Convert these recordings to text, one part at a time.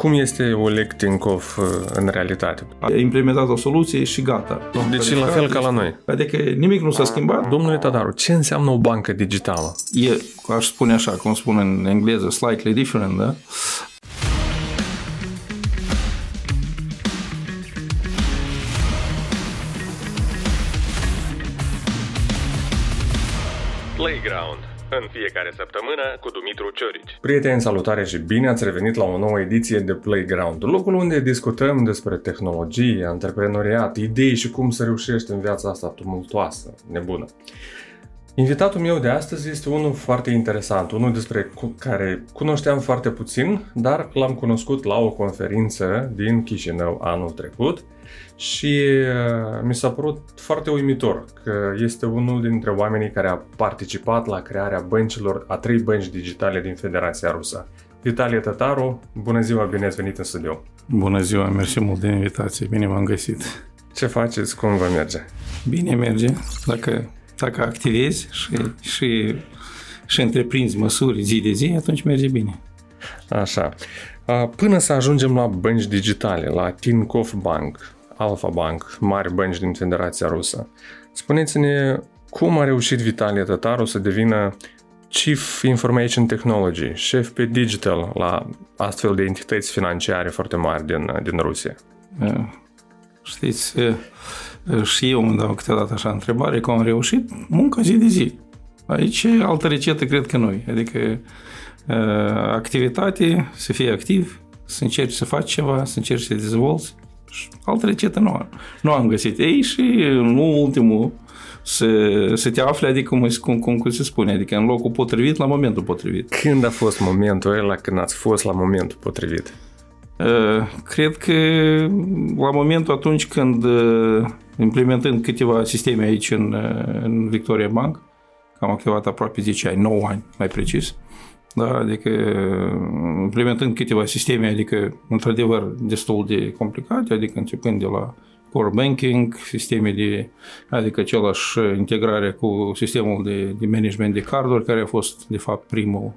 Cum este Oleg Tinkov uh, în realitate? A implementat o soluție și gata. Deci la fel ca la noi. Adică nimic nu s-a schimbat. Domnule Tadaru, ce înseamnă o bancă digitală? E, aș spune așa, cum spun în engleză, slightly different, da? Playground în fiecare săptămână cu Dumitru Ciorici. Prieteni, salutare și bine ați revenit la o nouă ediție de Playground, locul unde discutăm despre tehnologie, antreprenoriat, idei și cum să reușești în viața asta tumultoasă, nebună. Invitatul meu de astăzi este unul foarte interesant, unul despre care cunoșteam foarte puțin, dar l-am cunoscut la o conferință din Chișinău anul trecut și uh, mi s-a părut foarte uimitor că este unul dintre oamenii care a participat la crearea băncilor, a trei bănci digitale din Federația Rusă. Vitalie Tătaru, bună ziua, bine ați venit în studio! Bună ziua, mersi mult de invitație, bine v-am găsit! Ce faceți, cum vă merge? Bine merge, dacă, dacă activezi și, și, și întreprinzi măsuri zi de zi, atunci merge bine. Așa. Până să ajungem la bănci digitale, la Tinkoff Bank, Alfa Bank, mari bănci din Federația Rusă. Spuneți-ne cum a reușit Vitalie Tătaru să devină Chief Information Technology, șef pe digital la astfel de entități financiare foarte mari din, din Rusia? Știți, și eu îmi dau câteodată așa întrebare, cum am reușit? Muncă zi de zi. Aici altă recetă cred că noi. Adică activitate, să fii activ, să încerci să faci ceva, să încerci să dezvolți altă recetă nu, nu am găsit. Ei și nu ultimul să, să te afli, adică cum, cum, cum, cum se spune, adică în locul potrivit, la momentul potrivit. Când a fost momentul ăla când ați fost la momentul potrivit? Uh, cred că la momentul atunci când uh, implementând câteva sisteme aici în, uh, în Victoria Bank, am activat aproape 10 ani, 9 ani mai precis, uh, da? Adică implementând câteva sisteme, adică într-adevăr destul de complicate, adică începând de la core banking, sisteme de, adică același integrare cu sistemul de, de management de carduri, care a fost de fapt primul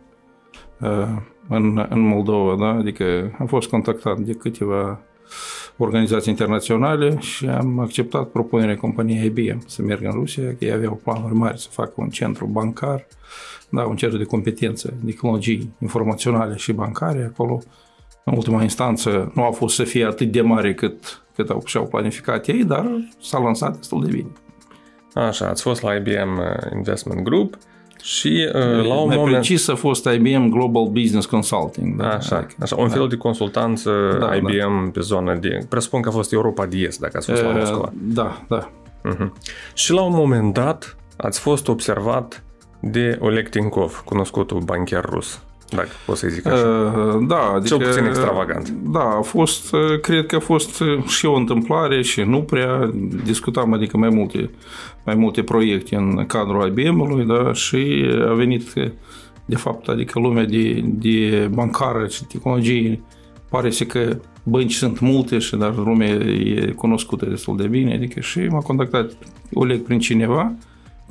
uh, în, în Moldova, da? adică am fost contactat de câteva organizații internaționale și am acceptat propunerea companiei IBM să merg în Rusia, că ei aveau planuri mari să facă un centru bancar, da, un centru de competență, de tehnologii informaționale și bancare acolo. În ultima instanță nu a fost să fie atât de mare cât, cât au, și-au planificat ei, dar s-a lansat destul de bine. Așa, ați fost la IBM uh, Investment Group și uh, la un Mai moment... precis a fost IBM Global Business Consulting. Da? Așa, adică, așa, un da. fel de consultanță da, IBM da. pe zona de... Presupun că a fost Europa de Est, dacă ați fost uh, la Moscova. Da, da. Uh-huh. Și la un moment dat ați fost observat de Oleg Tinkov, cunoscutul bancher rus. Dacă pot să zic așa. Uh, da, adică, Cel puțin extravagant. Da, a fost, uh, cred că a fost uh, și o întâmplare și nu prea discutam, adică mai multe, mai multe proiecte în cadrul IBM-ului, da, și a venit, de fapt, adică lumea de, de bancară și tehnologie pare să că bănci sunt multe și dar lumea e cunoscută destul de bine, adică și m-a contactat Oleg prin cineva,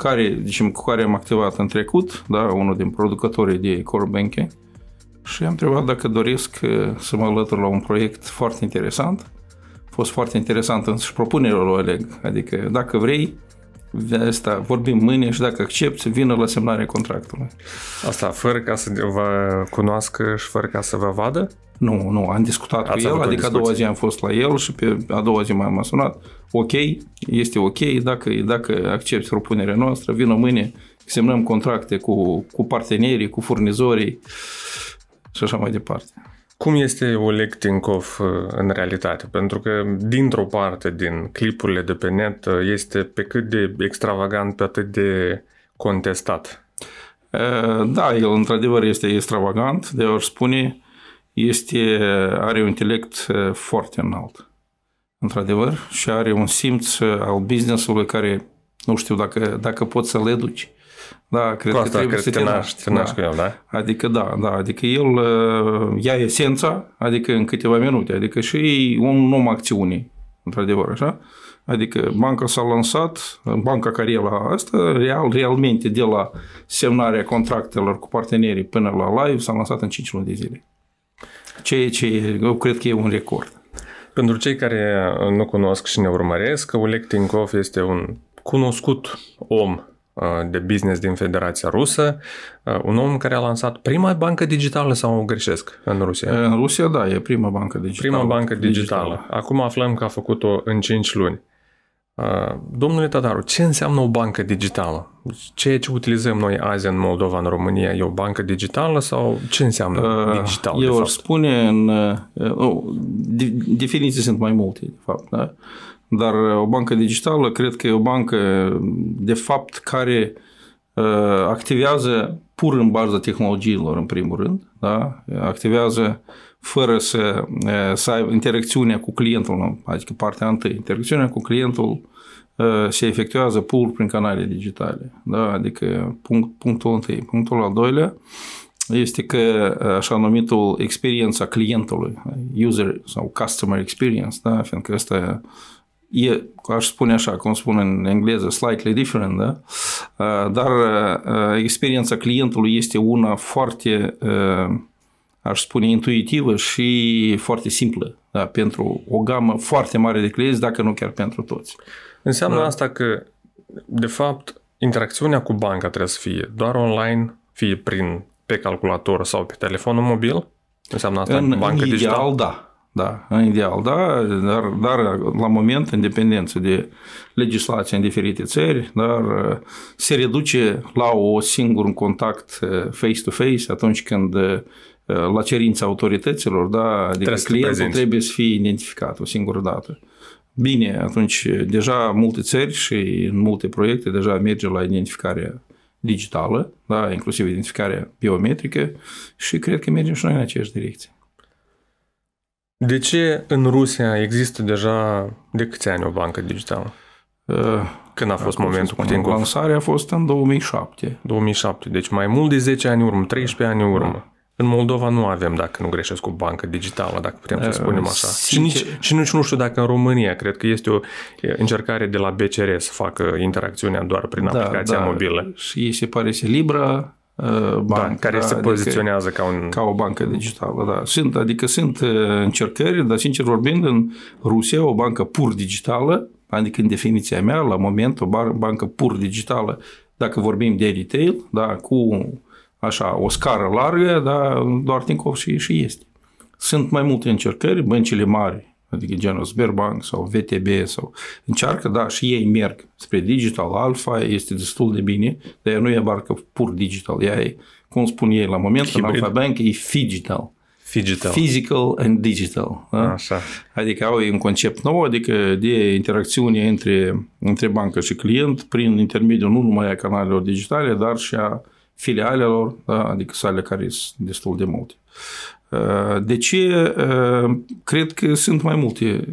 care, zicem, cu care am activat în trecut, da, unul din producătorii de core banking, și am întrebat dacă doresc uh, să mă alătur la un proiect foarte interesant. A fost foarte interesant în și propunerea lui Oleg, adică dacă vrei, de asta vorbim mâine și dacă accepti, vină la semnarea contractului. Asta fără ca să vă cunoască și fără ca să vă vadă? Nu, nu, am discutat Ați cu el, adică a doua zi am fost la el și pe a doua zi m-am sunat. Ok, este ok, dacă, dacă accepti propunerea noastră, vină mâine, semnăm contracte cu, cu partenerii, cu furnizorii și așa mai departe. Cum este Oleg Tinkov uh, în realitate? Pentru că, dintr-o parte, din clipurile de pe net, uh, este pe cât de extravagant, pe atât de contestat. Uh, da, el într-adevăr este extravagant, de ori spune este, are un intelect foarte înalt, într-adevăr, și are un simț al business-ului care nu știu dacă, dacă poți să le duci. Da, cred cu că trebuie să te naști, te naști da. cu el, da? Adică da, da, adică el ia esența, adică în câteva minute, adică și un om acțiune, într-adevăr, așa? Adică banca s-a lansat, banca care e la asta, real, realmente de la semnarea contractelor cu partenerii până la live s-a lansat în 5 luni de zile. Ceea ce eu cred că e un record. Pentru cei care nu cunosc și ne urmăresc, Oleg Tinkov este un cunoscut om de business din Federația Rusă, un om care a lansat prima bancă digitală sau greșesc în Rusia? În Rusia, da, e prima bancă digitală. Prima bancă digitală. digitală. Acum aflăm că a făcut-o în 5 luni. Domnule Tataru, ce înseamnă o bancă digitală? Ceea ce utilizăm noi azi în Moldova, în România, e o bancă digitală sau ce înseamnă uh, digital? Eu aș spune în... Uh, definiții sunt mai multe, de fapt, da? Dar o bancă digitală cred că e o bancă, de fapt, care uh, activează pur în baza tehnologiilor, în primul rând, da? activează fără să, uh, să aibă interacțiunea cu clientul, adică partea întâi. Interacțiunea cu clientul uh, se efectuează pur prin canale digitale, da? adică punct, punctul întâi. Punctul al doilea este că așa numitul experiența clientului, user sau customer experience, da? fiindcă ăsta e, aș spune așa, cum spun în engleză, slightly different, da? dar experiența clientului este una foarte, aș spune, intuitivă și foarte simplă da? pentru o gamă foarte mare de clienți, dacă nu chiar pentru toți. Înseamnă da. asta că, de fapt, interacțiunea cu banca trebuie să fie doar online, fie prin pe calculator sau pe telefonul mobil? Înseamnă asta în, bancă în digital? Ideal, da. Da, în ideal, da, dar, dar la moment, în dependență de legislație în diferite țări, dar se reduce la o singur contact face-to-face atunci când la cerința autorităților, da, adică trebuie clientul să trebuie să fie identificat o singură dată. Bine, atunci deja multe țări și în multe proiecte deja merge la identificare digitală, da, inclusiv identificarea biometrică și cred că mergem și noi în aceeași direcție. De ce în Rusia există deja de câți ani o bancă digitală? Uh, Când a fost momentul cu Tinkov? Lansarea a fost în 2007. 2007, deci mai mult de 10 ani urmă, 13 ani urmă. Da. În Moldova nu avem, dacă nu greșesc, o bancă digitală, dacă putem să uh, spunem așa. Și nici, și nici nu știu dacă în România, cred că este o încercare de la BCR să facă interacțiunea doar prin da, aplicația da. mobilă. Și se pare se Libra, Uh, bancă. Da, care da, se adică poziționează adică, ca un... Ca o bancă digitală, da. Sunt, adică sunt uh, încercări, dar sincer vorbind, în Rusia o bancă pur digitală, adică în definiția mea, la moment, o bancă pur digitală, dacă vorbim de retail, da, cu așa, o scară largă, da, doar Tinkoff și, și este. Sunt mai multe încercări, băncile mari adică genul Sberbank sau VTB sau încearcă, da, și ei merg spre digital, alfa este destul de bine, dar ea nu e barcă pur digital, ea e, cum spun ei la moment, în Alfa Bank e digital. Digital. Physical and digital. Da? Așa. Adică au un concept nou, adică de interacțiune între, între bancă și client prin intermediul nu numai a canalelor digitale, dar și a filialelor, da? adică sale care sunt destul de multe. De ce? Cred că sunt mai multe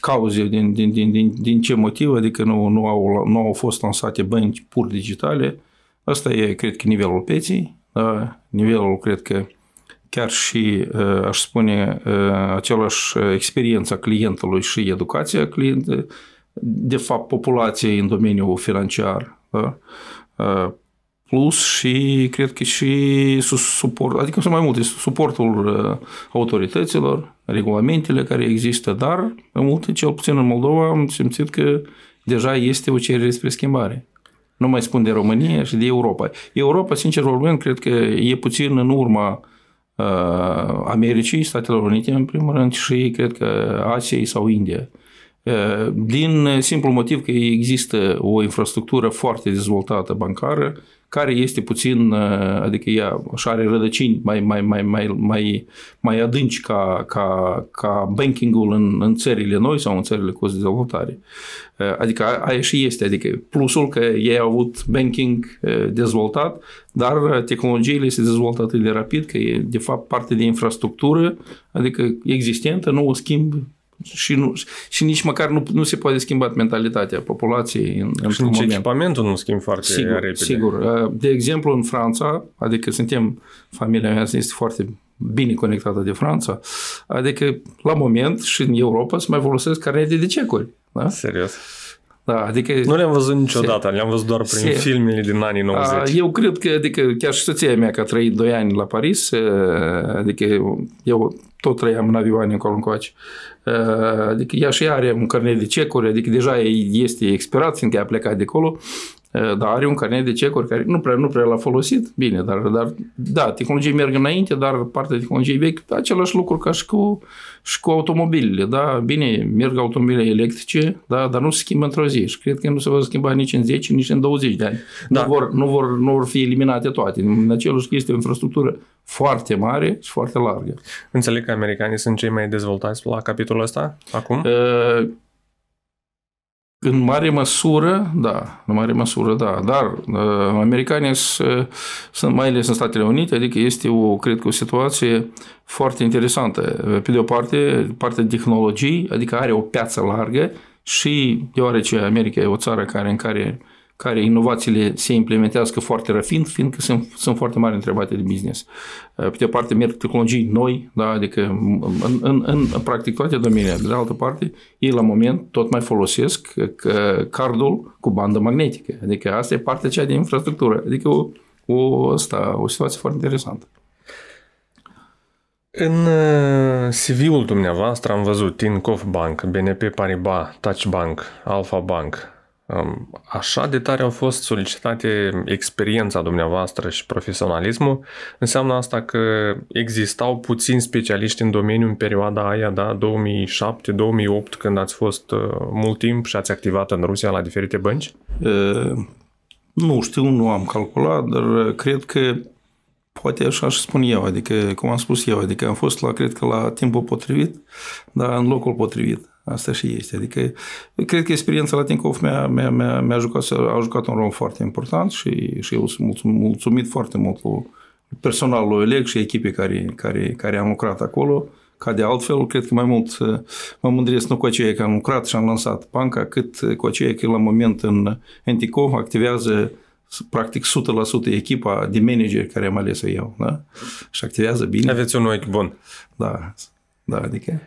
cauze din, din, din, din, din ce motiv, adică nu, nu, au, nu au fost lansate bănci pur digitale. Asta e, cred că, nivelul peții, da? nivelul, cred că, chiar și, aș spune, același experiența clientului și educația clientului, de fapt, populației în domeniul financiar. Da? Plus și cred că și suport, adică sunt mai multe, suportul uh, autorităților, regulamentele care există, dar în multe, cel puțin în Moldova, am simțit că deja este o cerere spre schimbare. Nu mai spun de România și de Europa. Europa, sincer vorbind, cred că e puțin în urma uh, Americii, Statelor Unite, în primul rând, și cred că Asiei sau India. Uh, din simplu motiv că există o infrastructură foarte dezvoltată bancară, care este puțin, uh, adică ea așa are rădăcini mai, mai, mai, mai, mai, mai adânci ca, ca, ca bankingul în, în țările noi sau în țările cu dezvoltare. Uh, adică aia și este, adică plusul că ei au avut banking uh, dezvoltat, dar tehnologiile se dezvoltă atât de rapid că e de fapt parte de infrastructură, adică existentă, nu o schimb și, nu, și nici măcar nu, nu se poate schimba mentalitatea populației în, în și nici moment. echipamentul nu schimb foarte sigur, repede. Sigur. De exemplu, în Franța, adică suntem, familia mea este foarte bine conectată de Franța, adică la moment și în Europa se mai folosesc carnete de cecuri. Da? Serios? Da, adică... Nu le-am văzut niciodată, le-am văzut doar prin se, filmele din anii 90. Eu cred că, adică, chiar și soția mea, că a trăit 2 ani la Paris, adică eu tot trăiam în avioane încolo încoace, adică ea și ea are un carnet de cecuri, adică deja este expirat, fiindcă a plecat de acolo, dar are un carnet de cecuri care nu prea, nu prea l-a folosit, bine, dar, dar da, tehnologii merg înainte, dar partea tehnologiei vechi, același lucru ca și cu, și cu automobilele, da, bine, merg automobile electrice, da, dar nu se schimbă într-o zi și cred că nu se vor schimba nici în 10, nici în 20 de ani. Da. Nu, vor, nu, vor, nu vor fi eliminate toate. În același este o infrastructură foarte mare și foarte largă. Înțeleg că americanii sunt cei mai dezvoltați la capitolul ăsta acum? Uh, în mare măsură, da, în mare măsură, da, dar uh, americanii uh, sunt mai ales în Statele Unite, adică este o, cred că o situație foarte interesantă. Pe de o parte, partea de tehnologii, adică are o piață largă și deoarece America e o țară care, în care care inovațiile se implementează foarte rafin, fiindcă sunt, sunt foarte mari întrebate de business. Uh, pe de o parte merg tehnologii noi, da, adică în, în, în, în practic toate domeniile. De altă parte, ei la moment tot mai folosesc uh, cardul cu bandă magnetică. Adică asta e partea cea de infrastructură. Adică o, o, asta, o situație foarte interesantă. În uh, CV-ul dumneavoastră am văzut Tinkoff Bank, BNP Paribas, Touch Bank, Alpha Bank, Așa de tare au fost solicitate experiența dumneavoastră și profesionalismul, înseamnă asta că existau puțini specialiști în domeniu în perioada aia, da, 2007-2008, când ați fost uh, mult timp și ați activat în Rusia la diferite bănci? Uh, nu știu, nu am calculat, dar uh, cred că poate așa și spun eu, adică, cum am spus eu, adică am fost la, cred că la timpul potrivit, dar în locul potrivit. Asta și este. Adică, cred că experiența la Tinkoff mi-a, mi-a, mi-a, mi-a jucat, a jucat un rol foarte important și, și eu sunt mulțumit foarte mult cu personalul ELEC și echipei care, care, care am lucrat acolo. Ca de altfel, cred că mai mult mă mândresc nu cu aceea că am lucrat și am lansat banca, cât cu aceea că la moment în Antico activează practic 100% echipa de manageri care am ales eu. Da? Și activează bine. Aveți un ochi bun. Da, da, adică...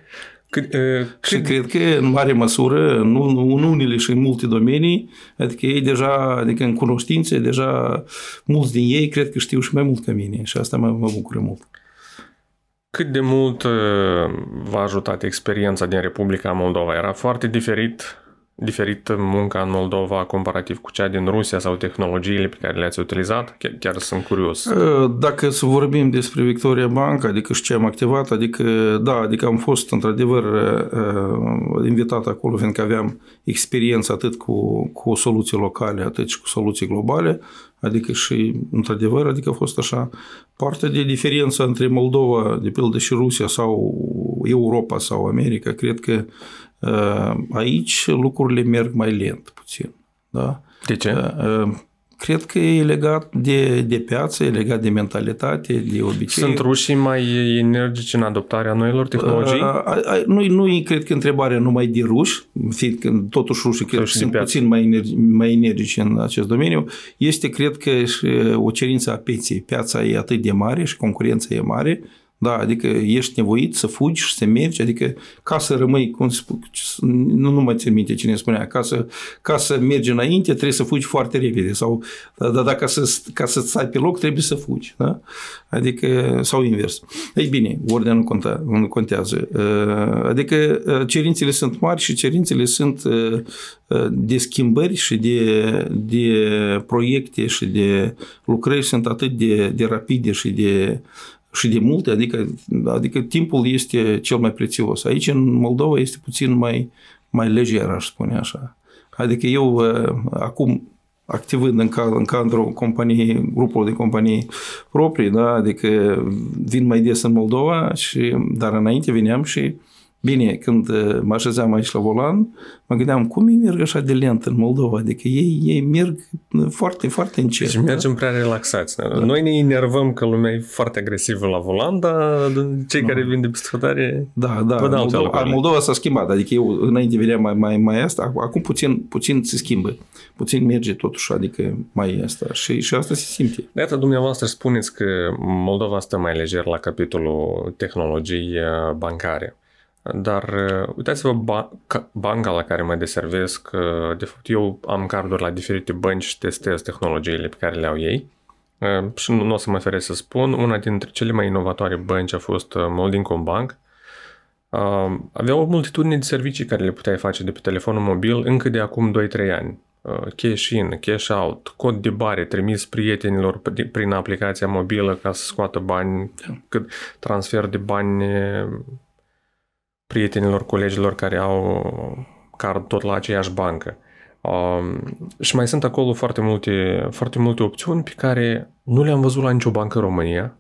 Cât, uh, și cred că în mare măsură, în, în unele și în multe domenii, adică ei deja, adică în cunoștințe, deja mulți din ei cred că știu și mai mult ca mine și asta mă, mă bucură mult. Cât de mult v-a ajutat experiența din Republica Moldova? Era foarte diferit diferită munca în Moldova comparativ cu cea din Rusia sau tehnologiile pe care le-ați utilizat? Chiar, chiar sunt curios. Ă, dacă să vorbim despre Victoria Bank, adică și ce am activat, adică da, adică am fost într-adevăr ă, ă, invitat acolo, fiindcă aveam experiență atât cu, cu soluții locale, atât și cu soluții globale, adică și într-adevăr, adică a fost așa partea de diferență între Moldova, de pildă și Rusia sau Europa sau America, cred că Aici lucrurile merg mai lent puțin. Da? De ce? Cred că e legat de, de piață, e legat de mentalitate, de obicei. Sunt rușii mai energici în adoptarea noilor tehnologii? Nu, nu cred că întrebarea numai de ruși, fiindcă totuși rușii cred că sunt puțin mai, energi, mai energici în acest domeniu. Este, cred că, și o cerință a pieței. Piața e atât de mare și concurența e mare, da, adică ești nevoit să fugi și să mergi, adică ca să rămâi, cum spun, nu, nu mai țin minte cine spunea, ca să, ca să mergi înainte trebuie să fugi foarte repede sau dar da, dacă să, ca să stai pe loc trebuie să fugi, da? Adică, sau invers. Ei bine, ordinea nu, conta, nu contează. Uh, adică uh, cerințele sunt mari și cerințele sunt uh, de schimbări și de, de proiecte și de lucrări sunt atât de, de rapide și de și de multe, adică, adică timpul este cel mai prețios. Aici, în Moldova, este puțin mai, mai lejer, aș spune așa. Adică eu, uh, acum, activând în, cadrul, în cadrul companiei, grupului de companii proprii, da, adică vin mai des în Moldova, și, dar înainte veneam și Bine, când uh, mă așezam aici la volan, mă gândeam cum ei merg așa de lent în Moldova, adică ei, ei merg foarte, foarte încet. Deci mergem da? prea relaxați. Da? Noi ne enervăm că lumea e foarte agresivă la volan, dar cei da. care vin de pistotare Da, da, Moldova, Moldova s-a schimbat, adică eu înainte vedeam mai, mai, mai asta, acum puțin, puțin se schimbă, puțin merge totuși, adică mai asta și, și asta se simte. De asta dumneavoastră spuneți că Moldova stă mai lejer la capitolul tehnologii uh, bancare. Dar uh, uitați-vă ba- banca la care mă deservesc, uh, de fapt eu am carduri la diferite bănci și testez tehnologiile pe care le au ei. Uh, și nu, nu o să mă feresc să spun, una dintre cele mai inovatoare bănci a fost Molding Bank. Avea o multitudine de servicii care le puteai face de pe telefonul mobil încă de acum 2-3 ani. Cash in, cash out, cod de bare trimis prietenilor prin aplicația mobilă ca să scoată bani, cât transfer de bani prietenilor, colegilor care au card tot la aceeași bancă. Um, și mai sunt acolo foarte multe, foarte multe opțiuni pe care nu le-am văzut la nicio bancă în România.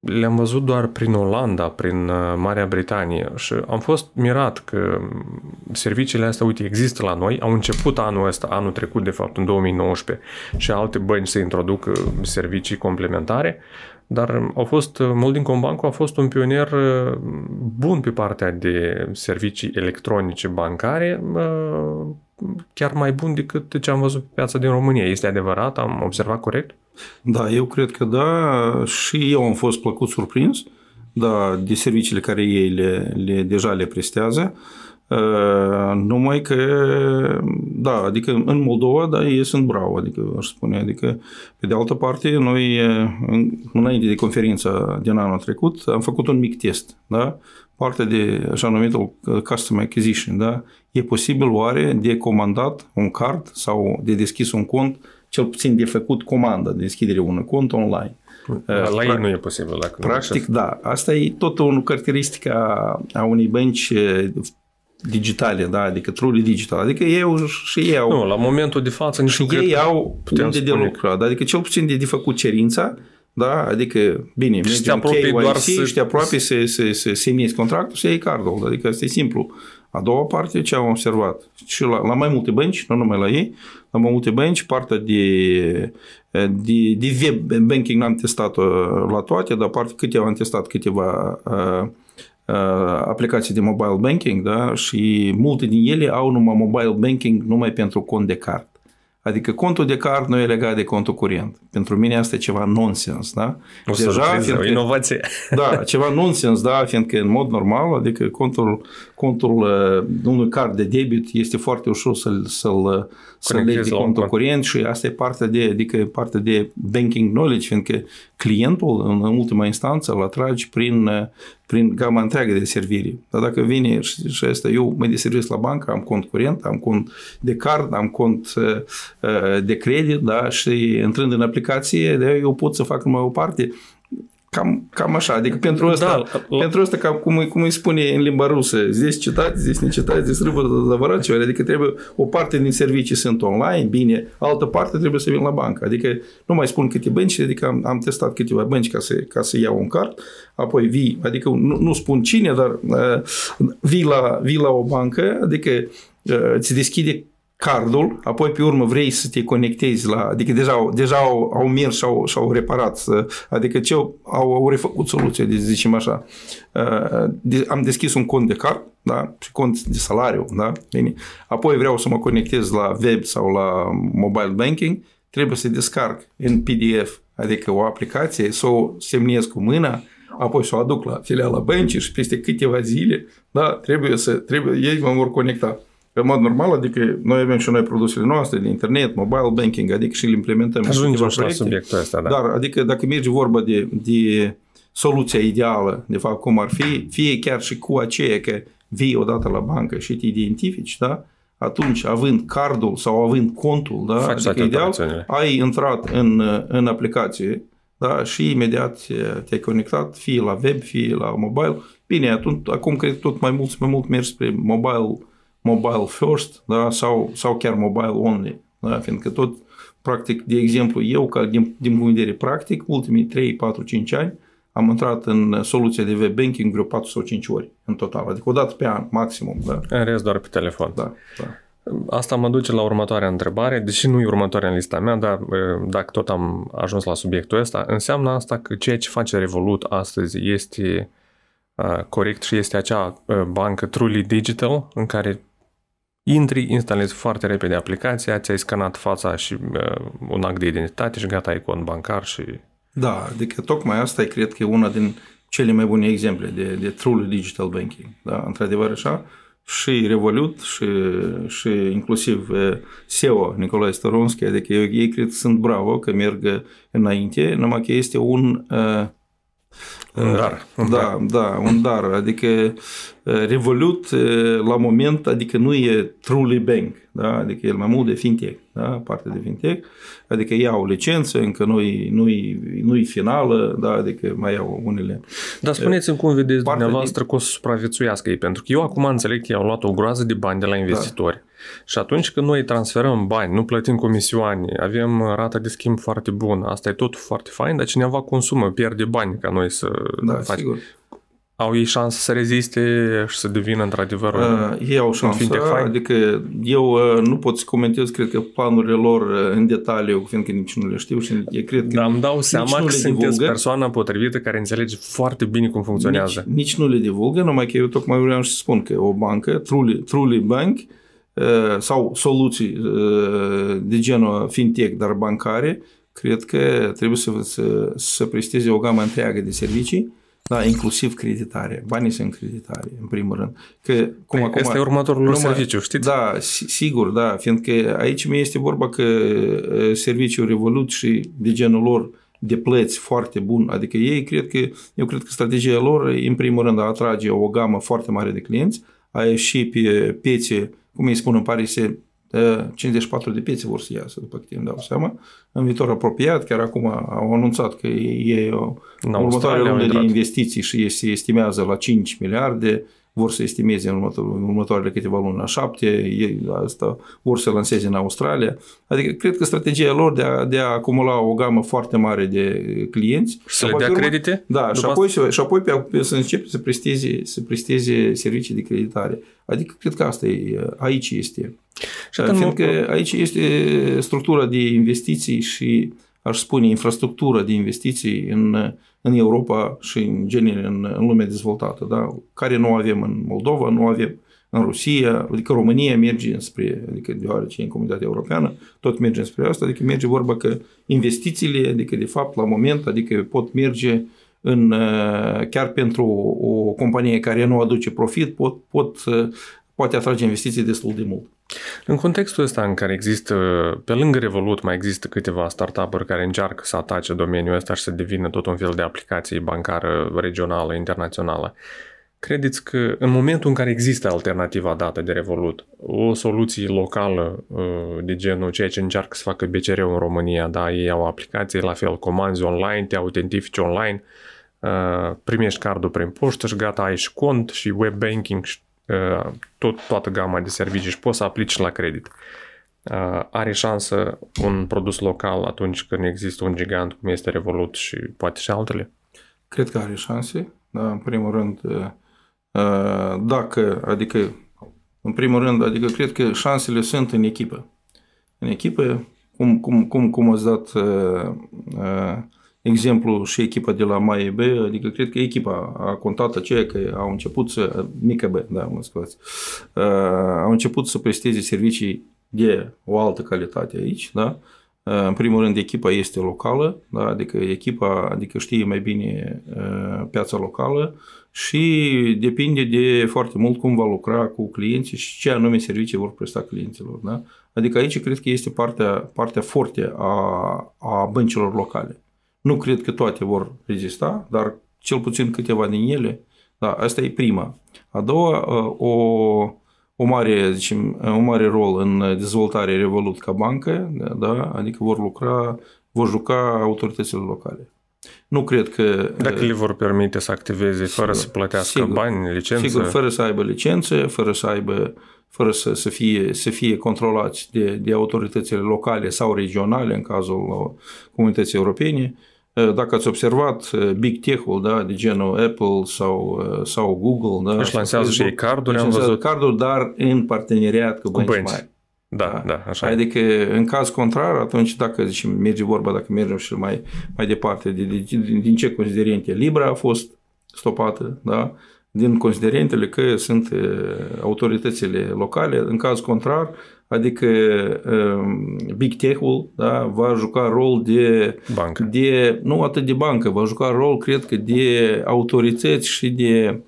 Le-am văzut doar prin Olanda, prin uh, Marea Britanie și am fost mirat că serviciile astea, uite, există la noi. Au început anul ăsta, anul trecut, de fapt, în 2019, și alte bănci să introducă servicii complementare. Dar au fost, Molding Combanco a fost un pionier uh, bun pe partea de servicii electronice bancare, uh, chiar mai bun decât ce am văzut pe piața din România. Este adevărat? Am observat corect? Da, eu cred că da și eu am fost plăcut surprins da, de serviciile care ei le, le deja le prestează. Uh, numai că, da, adică în Moldova, da, ei sunt bravo, adică aș spune, adică pe de altă parte, noi înainte de conferința din anul trecut am făcut un mic test, da, partea de așa numitul custom acquisition, da, e posibil oare de comandat un card sau de deschis un cont, cel puțin de făcut comanda de deschidere unui cont online. La ei nu e posibil. Dacă Practic, da. Asta e tot o caracteristică a unei bănci digitale, da, adică truly digital. Adică ei și ei au... Nu, la momentul de față nici și ei au unde de lucrat. Adică cel puțin de, de făcut cerința, da, adică, bine, și te apropii doar să... și te apropii să, să, să semnezi contractul să iei cardul. Adică asta e simplu. A doua parte, ce am observat, și la, la mai multe bănci, nu numai la ei, la mai multe bănci, partea de, de, de web banking n-am testat la toate, dar parte câteva am testat câteva uh, Uh, aplicații de mobile banking da? și multe din ele au numai mobile banking numai pentru cont de card. Adică contul de card nu e legat de contul curent. Pentru mine asta e ceva nonsens, da? O Deja, fiindcă, o inovație. Da, ceva nonsens, da, fiindcă în mod normal, adică contul, contul uh, unui card de debit este foarte ușor să-l, să-l, să-l legi de contul cont. curent și asta e partea de, adică partea de banking knowledge, fiindcă clientul, în ultima instanță, îl atragi prin, uh, prin gama întreagă de servirii. Dar dacă vine și, și asta, eu mă deservesc la bancă, am cont curent, am cont de card, am cont uh, de credit, da, și intrând în aplicație, de eu pot să fac numai o parte Cam, cam așa, adică pentru asta, da, pentru asta ca, cum, cum îi spune în limba rusă, zici citați, zici necitați, zici râvă de zăvărațiori, adică trebuie, o parte din servicii sunt online, bine, altă parte trebuie să vin la bancă, adică nu mai spun câte bănci, adică am, am testat câteva bănci ca să, ca să iau un card, apoi vii, adică nu, nu spun cine, dar uh, vii la, vii la o bancă, adică uh, ți deschide cardul, apoi pe urmă vrei să te conectezi la, adică deja, deja au, au mers și au, și au reparat, adică ce au, au refăcut soluția, de zicem așa. Uh, de, am deschis un cont de card, da, și cont de salariu, da, bine. Apoi vreau să mă conectez la web sau la mobile banking, trebuie să descarc în PDF, adică o aplicație, să o semnez cu mâna, apoi să o aduc la filiala băncii și peste câteva zile, da, trebuie să, trebuie, ei mă vor conecta în mod normal, adică noi avem și noi produsele noastre de internet, mobile banking, adică și le implementăm. Ajungem și la subiectul ăsta, da. Dar, adică dacă merge vorba de, de soluția ideală, de fapt cum ar fi, fie chiar și cu aceea că vii odată la bancă și te identifici, da? atunci având cardul sau având contul, da? Faci adică ideal, ai intrat în, în aplicație da? și imediat te-ai conectat fie la web, fie la mobile. Bine, atunci, acum cred tot mai mult, mai mult mergi spre mobile mobile first da? sau, sau chiar mobile only. Da? Fiindcă tot, practic, de exemplu, eu, ca din, din punct de vedere practic, ultimii 3, 4, 5 ani, am intrat în soluția de web banking vreo 4 sau 5 ori în total, adică o dată pe an, maximum. Da? În rest doar pe telefon. Da, da. Asta mă duce la următoarea întrebare, deși nu e următoarea în lista mea, dar dacă tot am ajuns la subiectul ăsta, înseamnă asta că ceea ce face Revolut astăzi este uh, corect și este acea uh, bancă truly digital în care Intri, instalezi foarte repede aplicația, ți-ai scanat fața și uh, un act de identitate și gata, ai cont bancar și... Da, adică tocmai asta e, cred că e una din cele mai bune exemple de, de truly digital banking. Da? Într-adevăr așa, și Revolut și, și inclusiv SEO Nicolae Storonski, adică ei cred că sunt bravo că merg înainte, numai că este un uh, un dar. Un da, dar. da, un dar. Adică Revolut la moment, adică nu e truly bank, da? adică el mai mult de fintech, da? parte de fintech, adică iau licență, încă nu-i, nu-i, nu-i finală, da? adică mai iau unele. Dar spuneți-mi cum vedeți dumneavoastră din... că o să supraviețuiască ei, pentru că eu acum înțeleg că i-au luat o groază de bani de la investitori. Da. Și atunci când noi transferăm bani, nu plătim comisioane, avem rata de schimb foarte bună, asta e tot foarte fain, dar cineva consumă, pierde bani ca noi să da, facem. Sigur au ei șansă să reziste și să devină într-adevăr uh, Ei au șansă, adică eu uh, nu pot să comentez, cred că planurile lor uh, în detaliu, fiindcă nici nu le știu și e, cred că Dar îmi dau seama că sunteți divulgă. persoana potrivită care înțelege foarte bine cum funcționează. Nici, nici nu le divulgă, numai că eu tocmai vreau să spun că o bancă, Truly, Truly Bank, uh, sau soluții uh, de genul fintech, dar bancare, cred că trebuie să, să, să presteze o gamă întreagă de servicii da, inclusiv creditare. Banii sunt creditare, în primul rând. Că, cum păi, acum, este următorul numai, serviciu, știți? Da, sigur, da, fiindcă aici mi este vorba că serviciul Revolut și de genul lor de plăți foarte bun, adică ei cred că, eu cred că strategia lor, în primul rând, a atrage o gamă foarte mare de clienți, a ieși pe piețe, cum îi spun, în Paris, 54 de piețe vor să iasă, după câte îmi dau seama. În viitor apropiat, chiar acum au anunțat că e o următoare lună de investiții și se estimează la 5 miliarde, vor să estimeze în următoarele câteva luni la 7, ei asta vor să lanseze în Australia. Adică cred că strategia lor de a, de a acumula o gamă foarte mare de clienți. Și să le dea credite? Da, și apoi, și apoi pe, să începe să presteze, să presteze servicii de creditare. Adică cred că asta e, aici este și Fiindcă aici este structura de investiții și, aș spune, infrastructura de investiții în, în Europa și în genere în, în lumea dezvoltată, da? care nu avem în Moldova, nu avem în Rusia, adică România merge spre, adică deoarece e în comunitatea europeană, tot merge spre asta, adică merge vorba că investițiile, adică de fapt la moment, adică pot merge în, chiar pentru o, o companie care nu aduce profit, pot, pot, poate atrage investiții destul de mult. În contextul ăsta în care există, pe lângă Revolut, mai există câteva startup-uri care încearcă să atace domeniul ăsta și să devină tot un fel de aplicație bancară regională, internațională, credeți că în momentul în care există alternativa dată de Revolut, o soluție locală uh, de genul ceea ce încearcă să facă BCR în România, da, ei au aplicație, la fel, comanzi online, te autentifici online, uh, primești cardul prin poștă și gata, ai și cont și web banking și tot, toată gama de servicii și poți să aplici la credit. Are șansă un produs local atunci când există un gigant cum este Revolut și poate și altele? Cred că are șanse. Da, în primul rând, dacă, adică, în primul rând, adică cred că șansele sunt în echipă. În echipă, cum, cum, cum, cum ați dat exemplu și echipa de la MAEB, adică cred că echipa a contat aceea că au început să, mică B, da, mă scuzați, uh, au început să presteze servicii de o altă calitate aici, da? Uh, în primul rând, echipa este locală, da? adică echipa adică știe mai bine uh, piața locală și depinde de foarte mult cum va lucra cu clienții și ce anume servicii vor presta clienților. Da? Adică aici cred că este partea, partea forte a, a băncilor locale. Nu cred că toate vor rezista, dar cel puțin câteva din ele. Da, asta e prima. A doua, uh, o, o mare, zicem, un mare rol în dezvoltarea Revolut ca bancă, da, adică vor lucra, vor juca autoritățile locale. Nu cred că... Dacă le vor permite să activeze fără sigur, să plătească sigur, bani, licență... Sigur, fără să aibă licență, fără să aibă fără să, să, fie, să fie controlați de, de autoritățile locale sau regionale, în cazul comunității europene, dacă ați observat, Big Tech-ul, da, de genul Apple sau, sau Google, da, își lansează și ei carduri, am văzut. carduri, dar în parteneriat cu, cu bănci, bănci mari. Da, da, da, așa Adică, în caz contrar, atunci dacă zicem, merge vorba, dacă mergem și mai, mai departe, de, de, din, din ce considerente Libra a fost stopată, da? din considerentele că sunt autoritățile locale. În caz contrar, adică Big Tech-ul da, va juca rol de, bancă. de, nu atât de bancă, va juca rol, cred că, de autorități și de,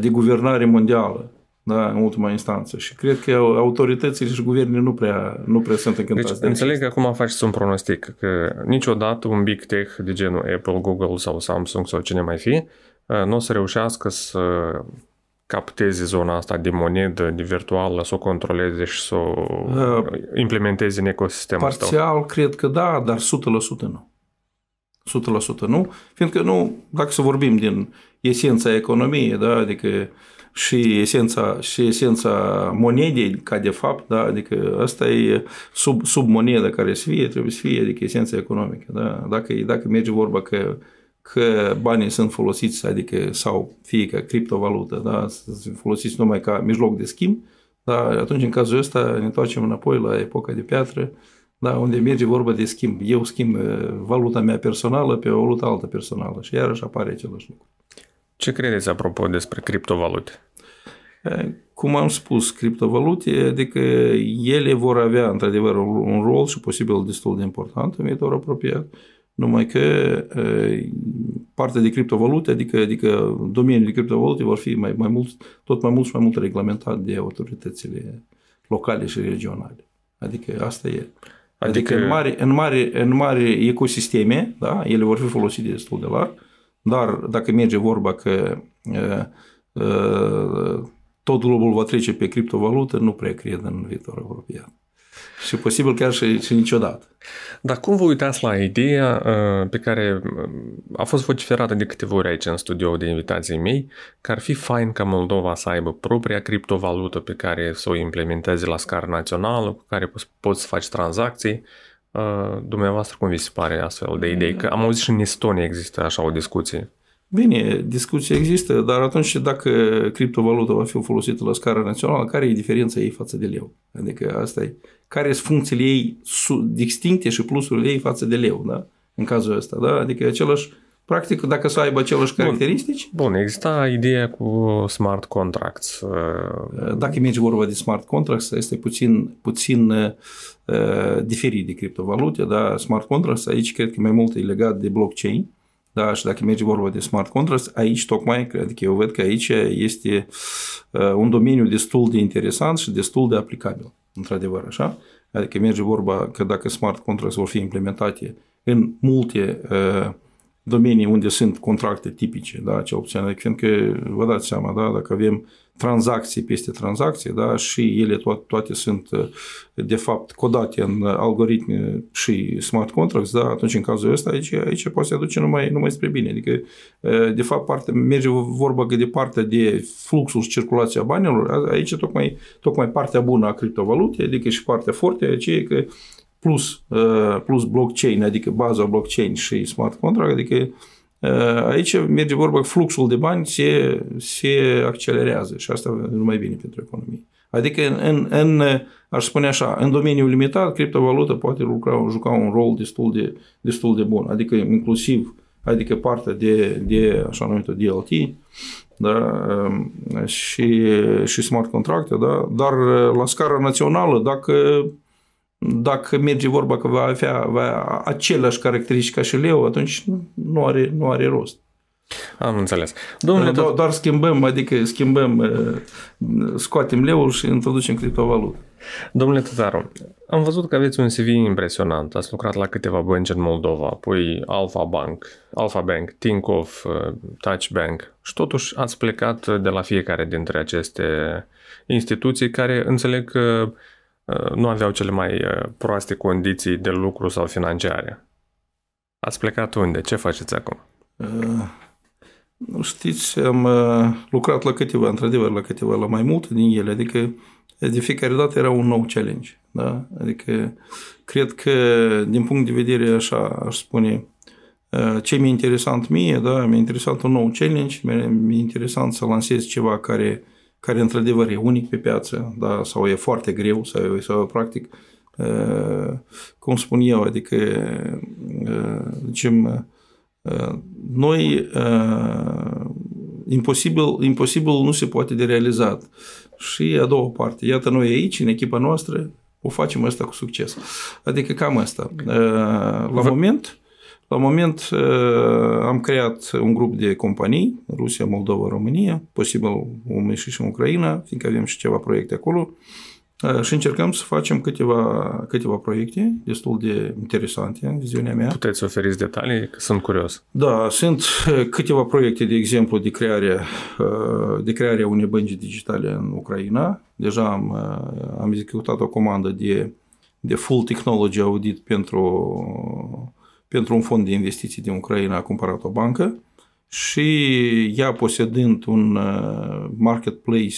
de guvernare mondială da, în ultima instanță. Și cred că autoritățile și guvernele nu prea, nu prea sunt încântați deci, de înțeleg că acum faci un pronostic, că niciodată un big tech de genul Apple, Google sau Samsung sau cine mai fi, nu o să reușească să capteze zona asta de monedă, de virtuală, să o controleze și să o uh, implementeze în ecosistemul Parțial, ăsta. cred că da, dar 100% nu. 100% nu, fiindcă nu, dacă să vorbim din esența economiei, da, adică și esența, și esența monedei, ca de fapt, da, adică asta e sub, sub moneda care să fie, trebuie să fie, adică esența economică, da, dacă, dacă merge vorba că că banii sunt folosiți, adică sau fie ca criptovalută, da, sunt folosiți numai ca mijloc de schimb, da, atunci în cazul ăsta ne întoarcem înapoi la epoca de piatră, da, unde merge vorba de schimb. Eu schimb uh, valuta mea personală pe o valută altă personală și iarăși apare același lucru. Ce credeți apropo despre criptovalute? Cum am spus, criptovalute, adică ele vor avea într-adevăr un rol și posibil destul de important în viitor apropiat, numai că partea de criptovalute, adică, adică domeniul de criptovalute vor fi mai, mai mult, tot mai mult și mai mult reglementat de autoritățile locale și regionale. Adică asta e. Adică, adică în, mare, în, mare, în mare ecosisteme, da, ele vor fi folosite destul de larg, dar dacă merge vorba că uh, uh, tot globul va trece pe criptovalută, nu prea cred în viitor apropiat. Și posibil chiar și, și niciodată. Dar cum vă uitați la ideea uh, pe care uh, a fost vociferată de câteva ori aici în studio de invitații mei, că ar fi fain ca Moldova să aibă propria criptovalută pe care să o implementeze la scară națională, cu care poți să faci tranzacții. Uh, dumneavoastră cum vi se pare astfel de idei? Că am auzit și în Estonia există așa o discuție. Bine, discuția există, dar atunci dacă criptovaluta va fi folosită la scară națională, care e diferența ei față de leu? Adică asta e. Care sunt funcțiile ei distincte și plusurile ei față de leu, da? În cazul ăsta, da? Adică același, practic, dacă să aibă aceleași caracteristici. Bun, bun exista ideea cu smart contracts. Uh, dacă merge vorba de smart contracts, este puțin, puțin uh, diferit de criptovalute, da? Smart contracts aici cred că mai mult e legat de blockchain, da, și dacă merge vorba de smart contracts, aici tocmai, adică eu văd că aici este uh, un domeniu destul de interesant și destul de aplicabil, într-adevăr, așa? Adică merge vorba că dacă smart contracts vor fi implementate în multe uh, domenii unde sunt contracte tipice, da, ce opțiune, fiindcă vă dați seama, da, dacă avem tranzacții peste tranzacții, da, și ele toate, toate sunt de fapt codate în algoritmi și smart contracts, da, atunci în cazul ăsta aici, aici poate să aduce numai, numai spre bine. Adică, de fapt, parte, merge vorba că de partea de fluxul și circulația banilor, aici tocmai, tocmai partea bună a criptovalutei, adică și partea forte, aceea că plus, plus blockchain, adică baza blockchain și smart contract, adică Aici merge vorba că fluxul de bani se, se accelerează și asta nu mai bine pentru economie. Adică în, în, în, aș spune așa, în domeniul limitat, criptovaluta poate lucra, juca un rol destul de, destul de bun, adică inclusiv adică partea de, de așa numită DLT, da, și, și smart contracte, da, dar la scară națională, dacă dacă merge vorba că va avea, va avea aceleași caracteristici ca și leu, atunci nu are, nu are rost. Am înțeles. Domnule, doar, doar schimbăm, adică schimbăm, scoatem leul și introducem criptovalută. Domnule Tătaru, am văzut că aveți un CV impresionant. Ați lucrat la câteva bănci în Moldova, apoi Alpha Bank, Alpha Bank, Tinkoff, Touch Bank și totuși ați plecat de la fiecare dintre aceste instituții care înțeleg că Uh, nu aveau cele mai uh, proaste condiții de lucru sau financiare. Ați plecat unde? Ce faceți acum? Uh, știți, am uh, lucrat la câteva, într-adevăr, la câteva, la mai multe din ele, adică de fiecare dată era un nou challenge. Da? Adică cred că, din punct de vedere, așa, aș spune, uh, ce mi-e interesant mie, da, mi-e interesant un nou challenge, mi-e interesant să lansez ceva care care într-adevăr e unic pe piață, da, sau e foarte greu, sau, sau practic, uh, cum spun eu, adică, uh, zicem, uh, noi imposibil, imposibil nu se poate de realizat. Și a doua parte, iată noi aici, în echipa noastră, o facem asta cu succes. Adică cam asta. La moment, la moment am creat un grup de companii, Rusia, Moldova, România, posibil o și în Ucraina, fiindcă avem și ceva proiecte acolo. Și încercăm să facem câteva, câteva proiecte destul de interesante în viziunea mea. Puteți oferiți detalii? Că sunt curios. Da, sunt câteva proiecte, de exemplu, de creare, de crearea unei bănci digitale în Ucraina. Deja am, am executat o comandă de, de full technology audit pentru, pentru un fond de investiții din Ucraina, a cumpărat o bancă și ea posedând un marketplace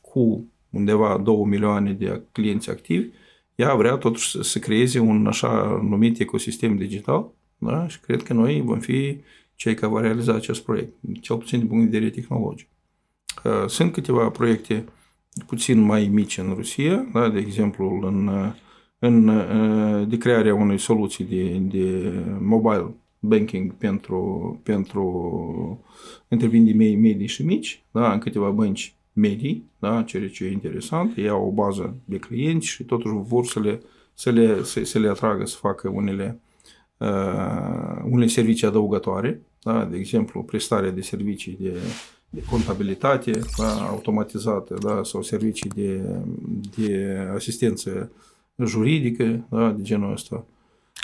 cu undeva 2 milioane de clienți activi, ea vrea totuși să creeze un așa numit ecosistem digital da? și cred că noi vom fi cei care vor realiza acest proiect, cel puțin din punct de vedere tehnologic. Uh, sunt câteva proiecte puțin mai mici în Rusia, da? de exemplu în, în, uh, de crearea unei soluții de, de mobile banking pentru, pentru întreprinderi medii și mici, da? în câteva bănci medii, da, ceea ce e interesant, ei au o bază de clienți și totuși vor să le, să le, să, să le atragă să facă unele, uh, unele servicii adăugătoare, da, de exemplu, prestarea de servicii de, de contabilitate da, automatizată da, sau servicii de, de asistență juridică da, de genul ăsta.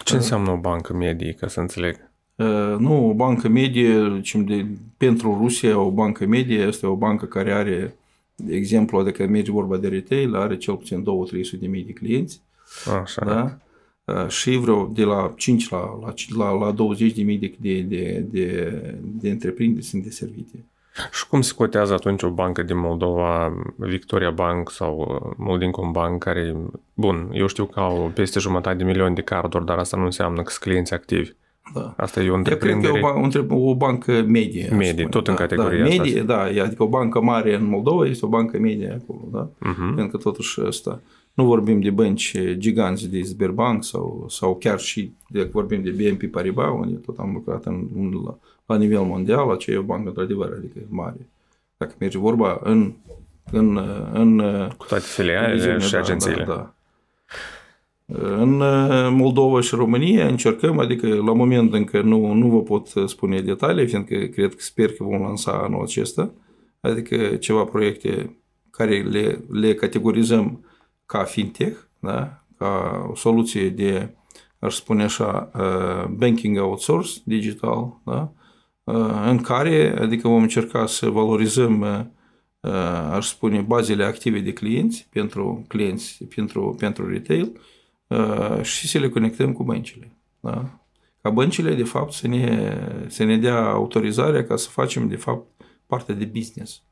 Ce înseamnă o bancă medie, ca să înțeleg? Uh, nu, o bancă medie, de, pentru Rusia, o bancă medie este o bancă care are, de exemplu, adică merge vorba de retail, are cel puțin 2-300 de mii de clienți. Așa. Da? Uh, și vreo de la 5 la, la, la, la 20 de mii de, de, de, de, de întreprinderi sunt deservite. Și cum se cotează atunci o bancă din Moldova, Victoria Bank sau uh, Moldincom Bank, care, bun, eu știu că au peste jumătate de milion de carduri, dar asta nu înseamnă că sunt clienți activi. Da. Asta e o întreprindere... Eu cred că e o, o bancă medie. Medie, tot da, în categoria da, medie, asta. da, adică o bancă mare în Moldova este o bancă medie acolo, da? Uh-huh. Pentru că totuși ăsta, nu vorbim de bănci giganți de Sberbank sau, sau chiar și de vorbim de BNP Paribas, unde tot am lucrat în, în, la, la nivel mondial, aceea e o bancă într-adevăr, adică mare. Dacă merge vorba în, în, în cu toate filialele și da, agențiile. Da, da. În uh, Moldova și România încercăm, adică la moment încă nu, nu vă pot spune detalii, fiindcă cred că sper că vom lansa anul acesta, adică ceva proiecte care le, le categorizăm ca fintech, da? ca o soluție de, aș spune așa, uh, banking outsource digital, da? Uh, în care, adică vom încerca să valorizăm aș spune, bazele active de clienți pentru clienți, pentru, pentru retail, Uh, și să le conectăm cu băncile. Da? Ca băncile, de fapt, să ne, să ne dea autorizarea ca să facem, de fapt, parte de business.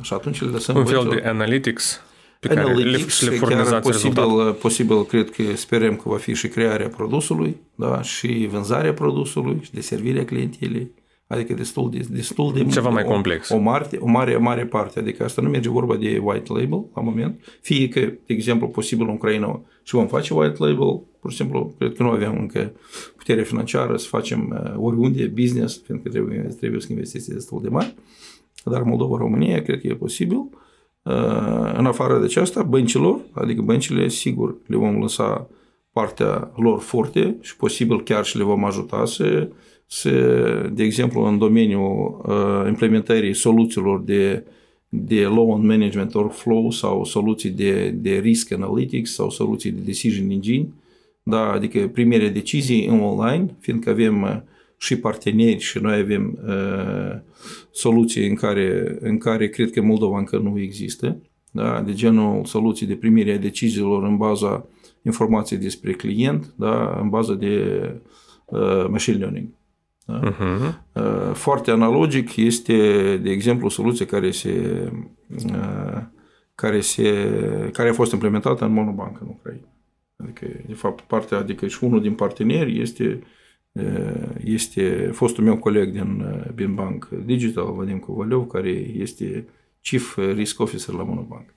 Și atunci le lăsăm Un fel de analytics pe care analytics, le, le furnizați posibil, rezultat. posibil, cred că sperăm că va fi și crearea produsului, da? și vânzarea produsului și de servirea clientelei Adică destul de, destul de Ceva mai complex. O, o, mare, o mare, mare parte. Adică asta nu merge vorba de white label la moment. Fie că, de exemplu, posibil în Ucraina și vom face white label, pur și simplu, cred că nu avem încă putere financiară să facem uh, oriunde business, pentru că trebuie, trebuie să investiții destul de mari. Dar Moldova, România, cred că e posibil. Uh, în afară de aceasta, băncilor, adică băncile, sigur, le vom lăsa partea lor forte și posibil chiar și le vom ajuta să să, de exemplu, în domeniul uh, implementării soluțiilor de, de loan management workflow sau soluții de, de risk analytics sau soluții de decision engine, da, adică primele decizii în online, fiindcă avem uh, și parteneri și noi avem uh, soluții în care, în care cred că Moldova încă nu există, da, de genul soluții de primire a deciziilor în baza informației despre client, da, în bază de uh, machine learning. Da? Uh-huh. Foarte analogic este, de exemplu, o soluție care se, uh, care, se, care a fost implementată în Monobank în Ucraina. Adică, de fapt, partea, adică și unul din parteneri este, uh, este fostul meu coleg din, din Bank Digital, Vadim Kovalov, care este Chief Risk Officer la Monobank.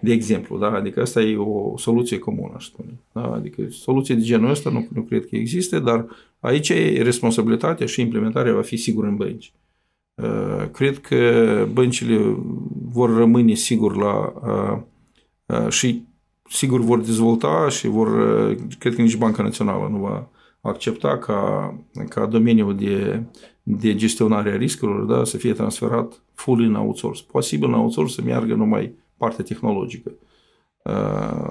De exemplu, da? Adică asta e o soluție comună, aș spune. Da? Adică soluție de genul ăsta nu, nu cred că există, dar aici e responsabilitatea și implementarea va fi sigur în bănci. Cred că băncile vor rămâne sigur la și sigur vor dezvolta și vor, cred că nici Banca Națională nu va accepta ca, ca domeniul de, de gestionare a riscurilor da, să fie transferat full în outsource. Posibil în outsource să meargă numai partea tehnologică.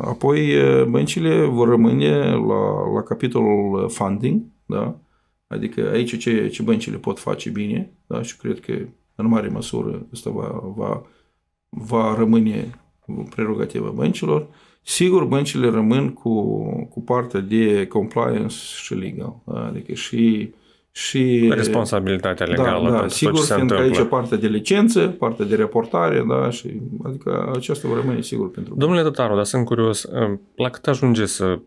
Apoi băncile vor rămâne la, la capitolul funding, da? adică aici ce, ce băncile pot face bine da? și cred că în mare măsură asta va, va, va rămâne prerogativa băncilor. Sigur, băncile rămân cu, cu partea de compliance și legal, da? adică și și responsabilitatea da, legală. Da, da sigur, fiindcă aici partea de licență, partea de reportare, da, și adică aceasta va rămâne sigur pentru. Domnule Tătaru, dar sunt curios, la cât ajunge să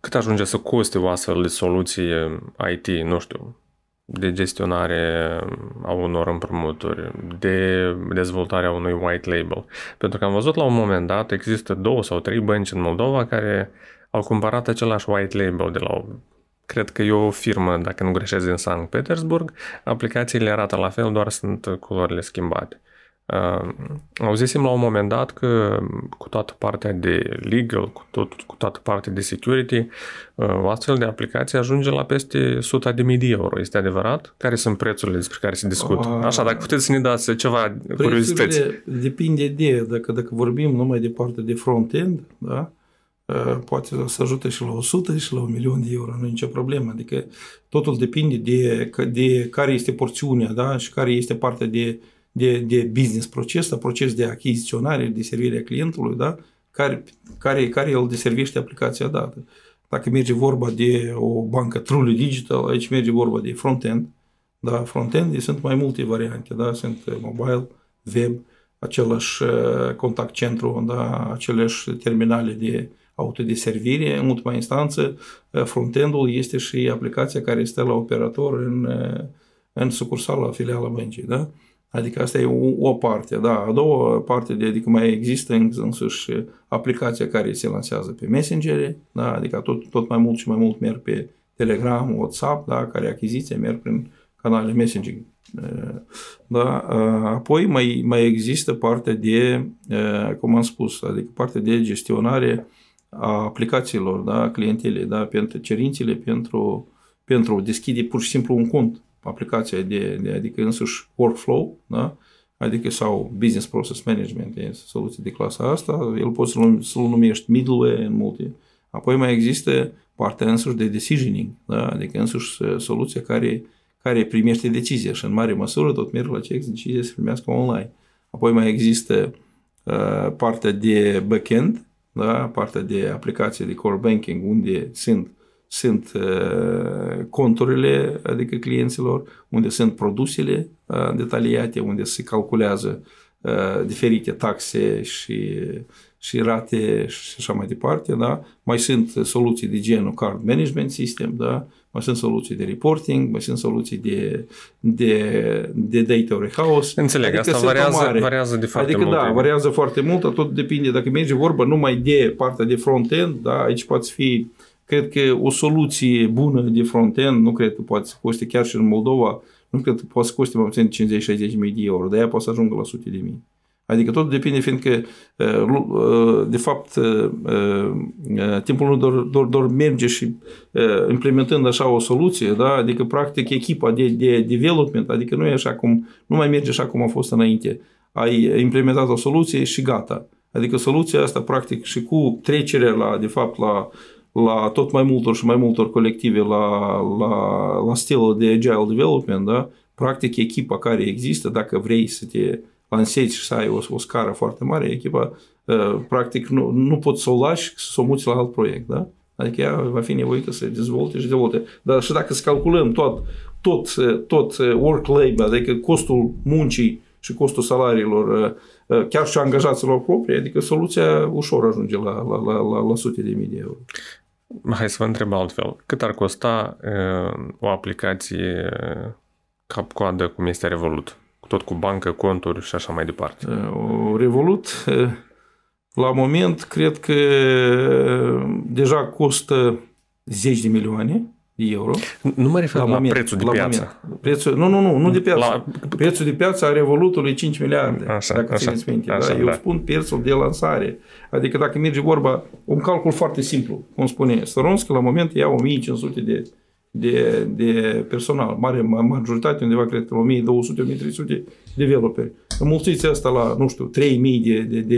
cât ajunge să coste o astfel de soluție IT, nu știu, de gestionare a unor împrumuturi, de dezvoltarea unui white label. Pentru că am văzut la un moment dat, există două sau trei bănci în Moldova care au cumpărat același white label de la o cred că e o firmă, dacă nu greșesc, din Sankt Petersburg. Aplicațiile arată la fel, doar sunt culorile schimbate. Uh, auzisem la un moment dat că cu toată partea de legal, cu, tot, cu toată partea de security, uh, o astfel de aplicație ajunge la peste 100 de mii de euro. Este adevărat? Care sunt prețurile despre care se discută? Uh, Așa, dacă puteți să ne dați ceva curiozități. Depinde de, dacă, dacă vorbim numai de partea de front-end, da? Uh, poate să ajute și la 100 și la un milion de euro, nu e nicio problemă. Adică totul depinde de, de care este porțiunea da? și care este partea de de, de business proces, proces de achiziționare, de servire a clientului, da? care, care, care el deservește aplicația dată. Dacă merge vorba de o bancă truly digital, aici merge vorba de front-end. Da, front-end sunt mai multe variante, da? sunt mobile, web, același uh, contact centru, da? aceleași terminale de autodeservire. În ultima instanță, uh, front-end-ul este și aplicația care stă la operator în, uh, în sucursala, filiala băncii. Da? Adică asta e o, o parte, da. A doua parte, de, adică mai există însuși aplicația care se lansează pe Messenger, da, adică tot, tot mai mult și mai mult merg pe Telegram, WhatsApp, da, care achiziție merg prin canale Messenger. Da, apoi mai, mai există partea de, cum am spus, adică partea de gestionare a aplicațiilor, da, clientele, da, pentru cerințele pentru, pentru deschide pur și simplu un cont aplicația de, de adică însuși workflow, da? adică sau business process management, e soluții de clasa asta, el poți să-l, să numești middleware în multe. Apoi mai există partea însuși de decisioning, da? adică însuși soluția care, care primește decizia și în mare măsură tot merg la ce decizia să primească online. Apoi mai există uh, partea de backend, da? partea de aplicație de core banking, unde sunt sunt uh, conturile, adică clienților, unde sunt produsele uh, detaliate, unde se calculează uh, diferite taxe și, și rate și așa mai departe, da? Mai sunt soluții de genul card management system, da? Mai sunt soluții de reporting, mai sunt soluții de, de, de data warehouse. Înțeleg, adică asta variază, variază de foarte adică, mult. da, variază foarte mult, tot depinde. Dacă merge vorba numai de partea de front-end, da, aici poate fi uh, Cred că o soluție bună de front-end, nu cred că poate să coste chiar și în Moldova, nu cred că poate să coste mai puțin 50-60 mii de euro, de aia poate să ajungă la sute de mii. Adică tot depinde, fiindcă, uh, uh, de fapt, uh, timpul nu doar, doar, doar merge și implementând așa o soluție, da? adică, practic, echipa de, de development, adică nu e așa cum, nu mai merge așa cum a fost înainte. Ai implementat o soluție și gata. Adică soluția asta, practic, și cu trecerea la, de fapt, la la tot mai multor și mai multor colective la, la, la stilul de agile development, da? practic echipa care există, dacă vrei să te lansezi și să ai o, o scară foarte mare, echipa uh, practic nu, nu poți să o lași să o muți la alt proiect, da? Adică ea va fi nevoită să dezvolte și dezvolte. Dar și dacă să calculăm tot, tot, tot work labor, adică costul muncii și costul salariilor, chiar și angajaților proprii, adică soluția ușor ajunge la, la, la, la, la sute de mii de euro. Hai să vă întreb altfel. Cât ar costa uh, o aplicație cap-coadă cum este Revolut? Tot cu bancă, conturi și așa mai departe. O Revolut, la moment, cred că deja costă 10 de milioane, de euro. Nu mă refer la, la moment, prețul de la piață. Moment. Prețul, nu, nu, nu, nu de piață. La... Prețul de piață a Revolutului 5 miliarde, așa, dacă așa, țineți minte. Așa, da? Eu da. spun prețul de lansare. Adică dacă merge vorba, un calcul foarte simplu, cum spune Storonski, la moment ia 1500 de, de, de personal, mare majoritate, undeva cred că 1200-1300 developeri. Înmulțiți asta la, nu știu, 3000 de, de, de,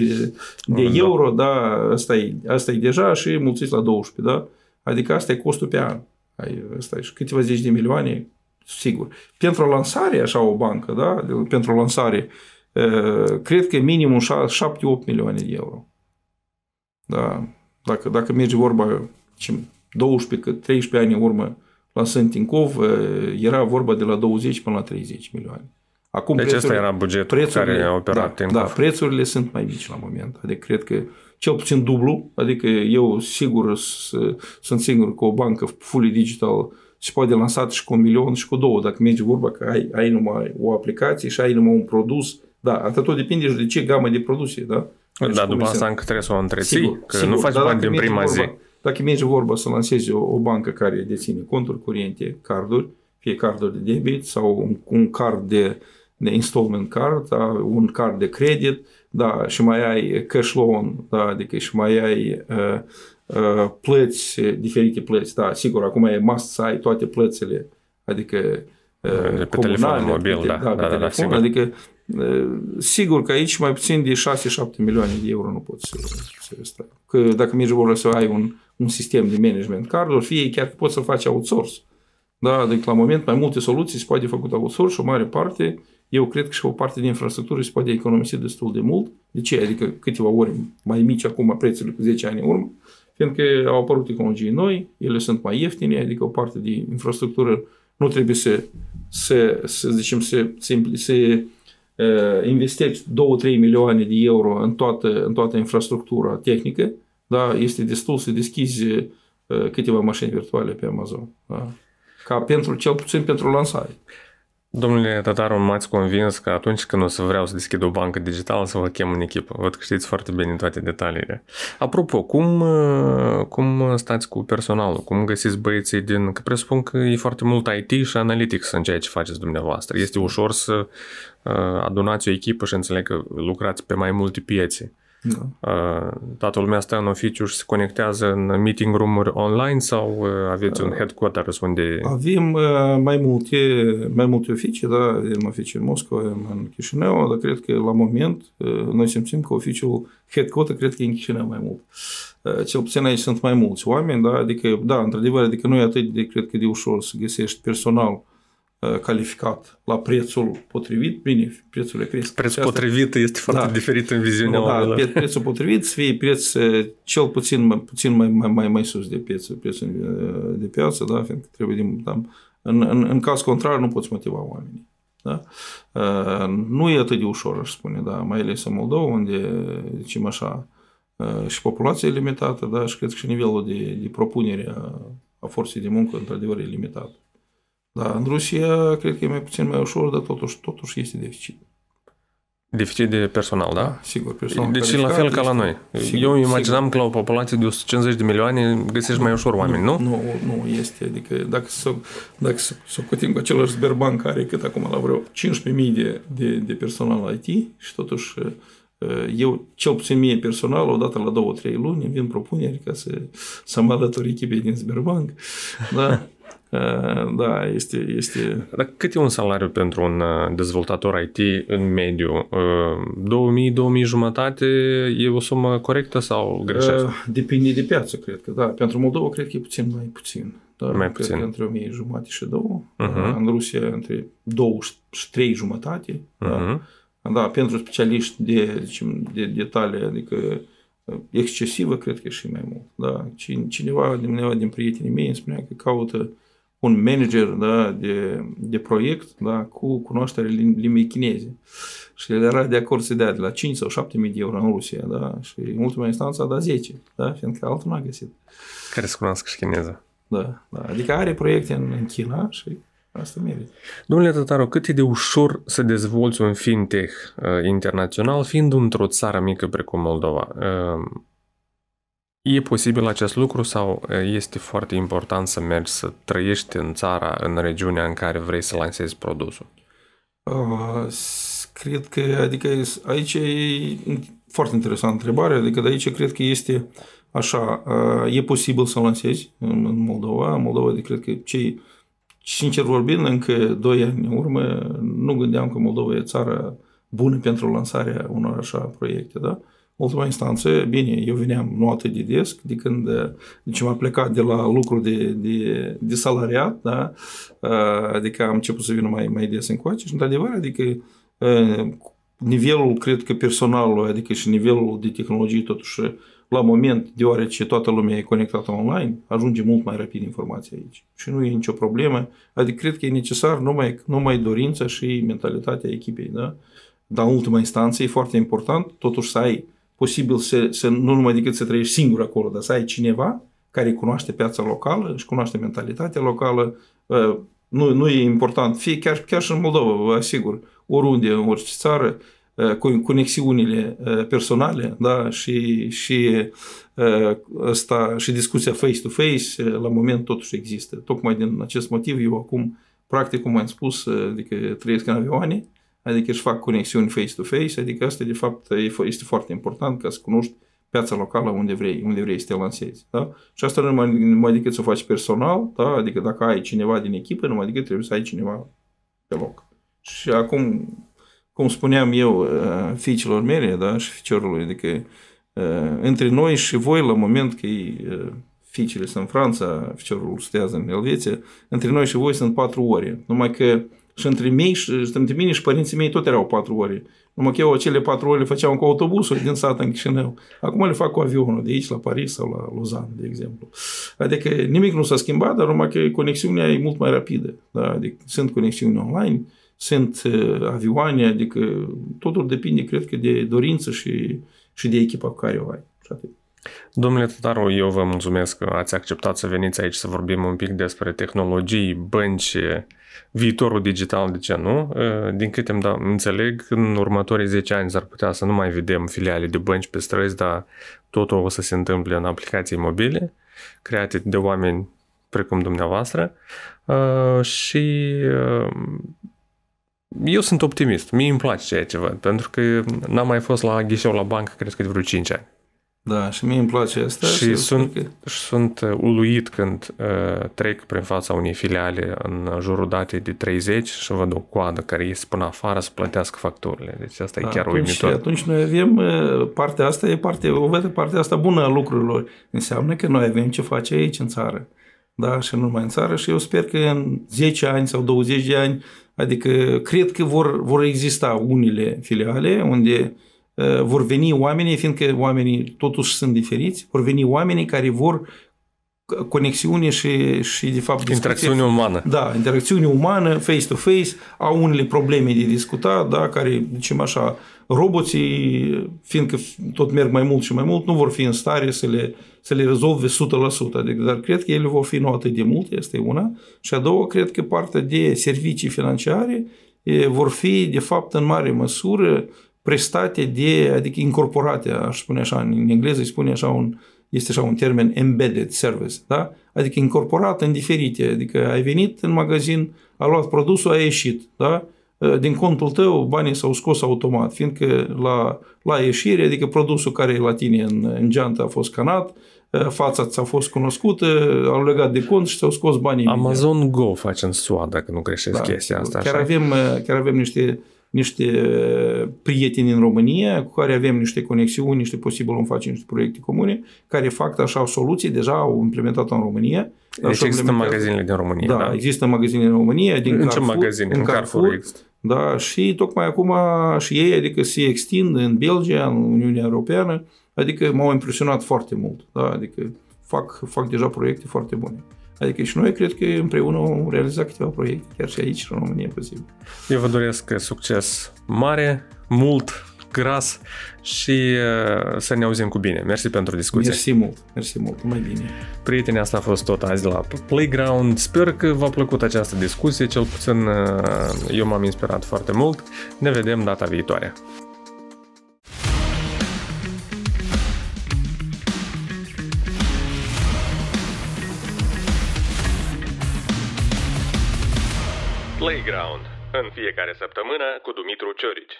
de da. euro, da, asta e, asta e deja și mulțiți la 12, da? Adică asta e costul pe an. Ai, asta e și câteva zeci de milioane, sigur. Pentru lansare, așa o bancă, da? Pentru lansare, cred că minimum 7-8 milioane de euro. Da? Dacă, dacă merge vorba 12, 13 ani în urmă la Sântincov, era vorba de la 20 până la 30 milioane. Acum deci ăsta era bugetul care a operat da, da, prețurile sunt mai mici la moment. Adică cred că cel puțin dublu, adică eu sigur sunt sigur că o bancă fully digital se poate lansa și cu un milion și cu două, dacă merge vorba că ai, ai numai o aplicație și ai numai un produs, da, atât tot depinde de ce gamă de produse, da? Deci, da, după asta încă trebuie să o întreții, sigur, că sigur, nu faci bani din prima vorba, zi. Dacă merge vorba să lansezi o, o bancă care deține conturi curente, carduri, fie carduri de debit sau un, un card de, de installment card, da, un card de credit, da, și mai ai cash loan, da, adică și mai ai uh, uh, plăți, diferite plăți, da, sigur, acum e must să ai toate plățile, adică uh, de pe telefon mobil, pe, da, da, da, da, da, sigur. adică uh, sigur că aici mai puțin de 6-7 milioane de euro nu poți să, să stai. Că dacă mergi vorba să ai un, un sistem de management carduri, fie chiar că poți să faci outsource. Da, adică la moment mai multe soluții se poate făcut outsource și o mare parte eu cred că și o parte din infrastructură se poate economisi destul de mult. De ce? Adică câteva ori mai mici acum prețurile cu 10 ani în urmă, fiindcă au apărut tehnologii noi, ele sunt mai ieftine, adică o parte din infrastructură nu trebuie să, să, să zicem, să, să, să uh, investești 2-3 milioane de euro în toată, în toată infrastructura tehnică, da, este destul să deschizi uh, câteva mașini virtuale pe Amazon. Da? Ca pentru, cel puțin pentru lansare. Domnule Tataru, m-ați convins că atunci când o să vreau să deschid o bancă digitală să vă chem în echipă. Văd că știți foarte bine toate detaliile. Apropo, cum, cum stați cu personalul? Cum găsiți băieții din... Că presupun că e foarte mult IT și analytics în ceea ce faceți dumneavoastră. Este ușor să uh, adunați o echipă și înțeleg că lucrați pe mai multe piețe. Da. Toată lumea stă în oficiu și se conectează în meeting room-uri online sau aveți un headquarters unde... Avem mai multe, mai multe oficii, da, avem oficii în Moscova, în Chișinău, dar cred că la moment noi simțim că oficiul headquarter cred că e în Chișinău mai mult. Cel puțin aici sunt mai mulți oameni, da, adică, da, într-adevăr, adică nu e atât de, cred că de ușor să găsești personal Uh, calificat la prețul potrivit, bine, prețurile cresc. Prețul potrivit este foarte da. diferit în viziunea da, da, prețul potrivit să fie preț uh, cel puțin, mai, puțin mai, mai, mai, mai sus de prețul, prețul uh, de piață, da, fiindcă trebuie din, da, în, în, în caz contrar nu poți motiva oamenii. Da? nu e atât de ușor, aș spune, da, mai ales în Moldova, unde, zicem așa, și populația e limitată, da, și cred că și nivelul de, de propunere a, a forței de muncă, într-adevăr, e limitat. Da, în Rusia cred că e mai puțin mai ușor, dar totuși, totuși este deficit. Deficit de personal, da? Sigur, personal. Deci la fel ca la noi. Sigur, Eu imaginam sigur. că la o populație de 150 de milioane găsești mai ușor oameni, nu? Nu, nu este. Adică dacă să, dacă să, să cotim cu același Sberbank care cât acum la vreo 15.000 de, de, de personal IT și totuși eu, cel puțin mie personal, odată la două, trei luni, îmi vin propuneri ca să, să mă alătur echipei din Sberbank. Da? Da, este, este... Dar cât e un salariu pentru un dezvoltator IT în mediu? 2000-2000 jumătate e o sumă corectă sau greșește? Depinde de piață, cred că, da. Pentru Moldova cred că e puțin mai puțin. Da, mai cred puțin. Că între 1000 jumate și 2. Uh-huh. În Rusia între 2 și 3 jumătate. Uh-huh. Da. da, pentru specialiști de, zicem, de detalii, adică excesivă, cred că și mai mult. Da. Cineva, cineva din prietenii mei îmi spunea că caută un manager da, de, de proiect da, cu cunoaștere limbii chineze. Și el era de acord să dea de la 5 sau 7 mii de euro în Rusia, da, și în ultima instanță a dat 10, da, fiindcă altul n-a găsit. Care să cunoască și chineză. Da, da, adică are proiecte în, în China și asta merită. Domnule Tătaru, cât e de ușor să dezvolți un fintech uh, internațional fiind într-o țară mică precum Moldova? Uh, E posibil acest lucru sau este foarte important să mergi să trăiești în țara, în regiunea în care vrei să lansezi produsul? Uh, cred că, adică aici e foarte interesantă întrebare, adică de aici cred că este așa, uh, e posibil să lansezi în Moldova. În Moldova, de cred că cei, sincer vorbind, încă 2 ani în urmă, nu gândeam că Moldova e țara bună pentru lansarea unor așa proiecte, da? Ultima instanță, bine, eu veneam nu atât de des, de când deci m-am plecat de la lucru de, de, de salariat, da? adică am început să vin mai, mai des încoace și, într-adevăr, adică nivelul, cred că personalul, adică și nivelul de tehnologie, totuși, la moment, deoarece toată lumea e conectată online, ajunge mult mai rapid informația aici. Și nu e nicio problemă. Adică cred că e necesar numai, numai dorința și mentalitatea echipei. Da? Dar în ultima instanță e foarte important totuși să ai posibil să, să nu numai decât să trăiești singur acolo, dar să ai cineva care cunoaște piața locală și cunoaște mentalitatea locală. Uh, nu, nu e important, fie chiar, chiar și în Moldova, vă asigur, oriunde, în orice țară, uh, cu conexiunile uh, personale da? și, și, asta, și discuția face-to-face la moment totuși există. Tocmai din acest motiv eu acum, practic, cum am spus, adică trăiesc în avioane, adică își fac conexiuni face-to-face, adică asta de fapt este foarte important ca să cunoști piața locală unde vrei, unde vrei să te lansezi. Da? Și asta nu numai, numai decât să o faci personal, da? adică dacă ai cineva din echipă, numai decât trebuie să ai cineva pe loc. Și acum, cum spuneam eu uh, fiicilor mele da? și ficiorului, adică uh, între noi și voi, la moment că uh, fiicele sunt în Franța, ficiorul studiază în Elveția, între noi și voi sunt patru ore. Numai că și între, mei, și, între mine și părinții mei tot erau patru ore. Numai că eu acele patru ore le făceam cu autobusul din sat în Chișinău. Acum le fac cu avionul de aici la Paris sau la Lausanne, de exemplu. Adică nimic nu s-a schimbat, dar numai că conexiunea e mult mai rapidă. Da? Adică sunt conexiuni online, sunt uh, avioane, adică totul depinde, cred că, de dorință și, și de echipa cu care o ai. Și atât. Domnule Tătaru, eu vă mulțumesc că ați acceptat să veniți aici să vorbim un pic despre tehnologii, bănci, viitorul digital, de ce nu? Din câte îmi da, înțeleg, în următorii 10 ani s-ar putea să nu mai vedem filiale de bănci pe străzi, dar totul o să se întâmple în aplicații mobile, create de oameni precum dumneavoastră și eu sunt optimist. Mie îmi place ceea ce văd, pentru că n-am mai fost la ghișeu la bancă, cred că de vreo 5 ani. Da, și mie îmi place asta. Și, și sunt, că... sunt uh, uluit când uh, trec prin fața unei filiale în jurul datei de 30 și văd o coadă care iese până afară să plătească facturile. Deci asta da, e chiar atunci, uimitor. Atunci noi avem uh, partea asta, e parte, o vede partea asta bună a lucrurilor. Înseamnă că noi avem ce face aici în țară. Da, și nu numai în țară și eu sper că în 10 ani sau 20 de ani, adică cred că vor, vor exista unele filiale unde uh, Uh, vor veni oamenii, fiindcă oamenii totuși sunt diferiți, vor veni oamenii care vor conexiune și, și de fapt... Interacțiune umană. Da, interacțiune umană, face-to-face, au unele probleme de discutat, da, care, zicem așa, roboții, fiindcă tot merg mai mult și mai mult, nu vor fi în stare să le, să le rezolve 100%. Adică, dar cred că ele vor fi nu atât de mult, este una. Și a doua, cred că partea de servicii financiare vor fi, de fapt, în mare măsură, prestate de, adică incorporate, aș spune așa, în engleză îi spune așa un, este așa un termen embedded service, da? Adică incorporat în diferite, adică ai venit în magazin, a luat produsul, a ieșit, da? Din contul tău banii s-au scos automat, fiindcă la, la ieșire, adică produsul care e la tine în, în geantă a fost scanat, fața ți-a fost cunoscută, au legat de cont și ți-au scos banii. Amazon imediat. Go face în SUA, dacă nu greșesc da, chestia asta. Chiar așa? avem, chiar avem niște niște prieteni în România cu care avem niște conexiuni, niște posibil vom face niște proiecte comune, care fac așa soluții, deja au implementat în România. Deci există magazinele din România, da? Da, există magazine în România, din în Carrefour. ce magazine? În, în Carrefour, Carrefour există. Da, și tocmai acum și ei, adică se extind în Belgia, în Uniunea Europeană, adică m-au impresionat foarte mult, da, adică fac, fac deja proiecte foarte bune. Adică și noi cred că împreună vom realiza câteva proiecte, chiar și aici, în România, posibil. Eu vă doresc succes mare, mult, gras și uh, să ne auzim cu bine. Mersi pentru discuție. Mersi mult, mersi mult, mai bine. Prieteni, asta a fost tot azi de la Playground. Sper că v-a plăcut această discuție, cel puțin uh, eu m-am inspirat foarte mult. Ne vedem data viitoare. Playground, în fiecare săptămână cu Dumitru Ciorici.